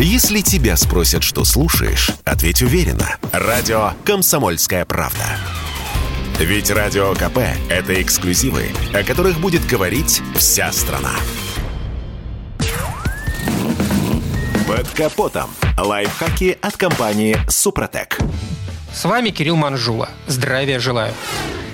Если тебя спросят, что слушаешь, ответь уверенно. Радио «Комсомольская правда». Ведь Радио КП – это эксклюзивы, о которых будет говорить вся страна. Под капотом. Лайфхаки от компании «Супротек». С вами Кирилл Манжула. Здравия желаю.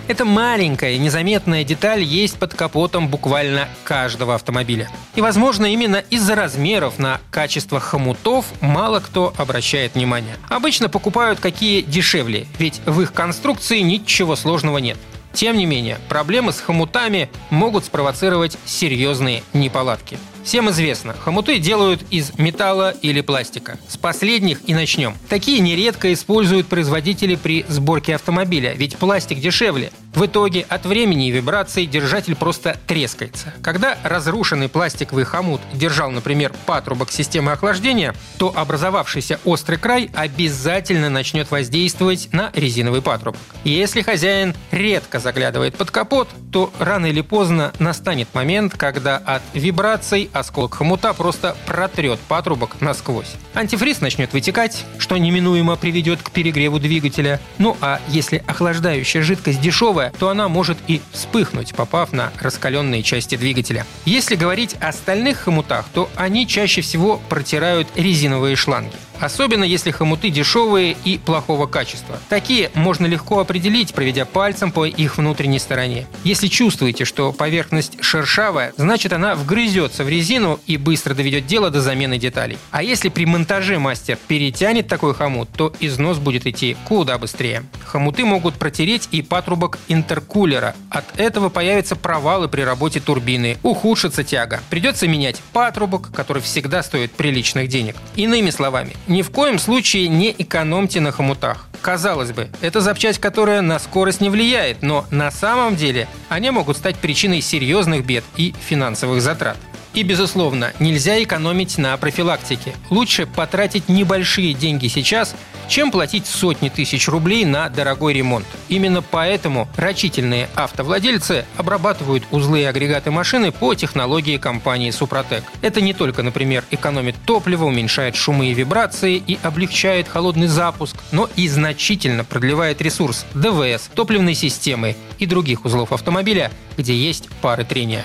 Эта маленькая, незаметная деталь есть под капотом буквально каждого автомобиля. И, возможно, именно из-за размеров на качество хомутов мало кто обращает внимание. Обычно покупают какие дешевле, ведь в их конструкции ничего сложного нет. Тем не менее, проблемы с хомутами могут спровоцировать серьезные неполадки. Всем известно, хомуты делают из металла или пластика. С последних и начнем. Такие нередко используют производители при сборке автомобиля, ведь пластик дешевле. В итоге от времени и вибраций держатель просто трескается. Когда разрушенный пластиковый хомут держал, например, патрубок системы охлаждения, то образовавшийся острый край обязательно начнет воздействовать на резиновый патрубок. Если хозяин редко заглядывает под капот, то рано или поздно настанет момент, когда от вибраций осколок хомута просто протрет патрубок насквозь. Антифриз начнет вытекать, что неминуемо приведет к перегреву двигателя. Ну а если охлаждающая жидкость дешевая, то она может и вспыхнуть, попав на раскаленные части двигателя. Если говорить о стальных хомутах, то они чаще всего протирают резиновые шланги. Особенно если хомуты дешевые и плохого качества. Такие можно легко определить, проведя пальцем по их внутренней стороне. Если чувствуете, что поверхность шершавая, значит она вгрызется в резину и быстро доведет дело до замены деталей. А если при монтаже мастер перетянет такой хомут, то износ будет идти куда быстрее. Хомуты могут протереть и патрубок интеркулера. От этого появятся провалы при работе турбины, ухудшится тяга. Придется менять патрубок, который всегда стоит приличных денег. Иными словами, ни в коем случае не экономьте на хомутах. Казалось бы, это запчасть, которая на скорость не влияет, но на самом деле они могут стать причиной серьезных бед и финансовых затрат. И, безусловно, нельзя экономить на профилактике. Лучше потратить небольшие деньги сейчас, чем платить сотни тысяч рублей на дорогой ремонт. Именно поэтому рачительные автовладельцы обрабатывают узлы и агрегаты машины по технологии компании «Супротек». Это не только, например, экономит топливо, уменьшает шумы и вибрации и облегчает холодный запуск, но и значительно продлевает ресурс ДВС, топливной системы и других узлов автомобиля, где есть пары трения.